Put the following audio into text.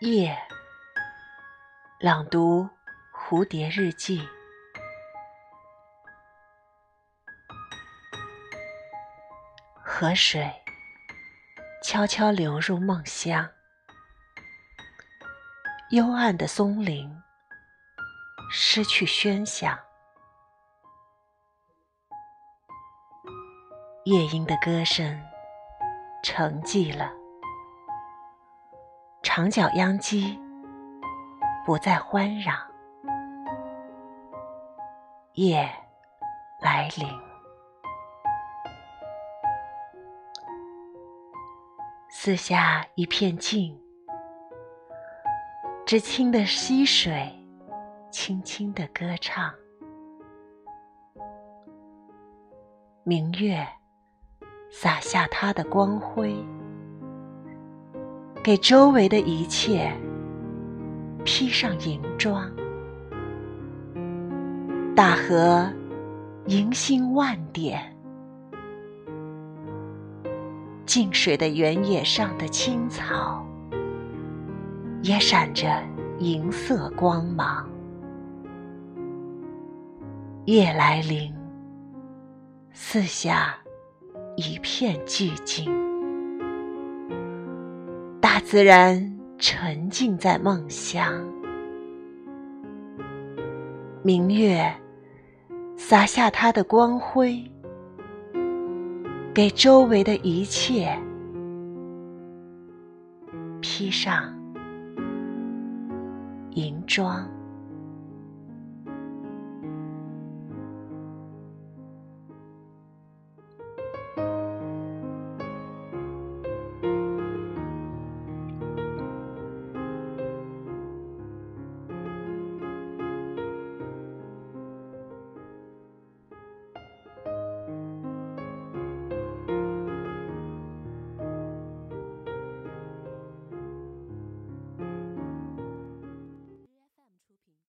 夜，朗读蝴蝶日记。河水悄悄流入梦乡，幽暗的松林失去喧响，夜莺的歌声沉寂了。长角秧鸡不再欢嚷，夜来临，四下一片静，知青的溪水轻轻的歌唱，明月洒下它的光辉。给周围的一切披上银装，大河银星万点，静水的原野上的青草也闪着银色光芒。夜来临，四下一片寂静。大自然沉浸在梦乡，明月洒下它的光辉，给周围的一切披上银装。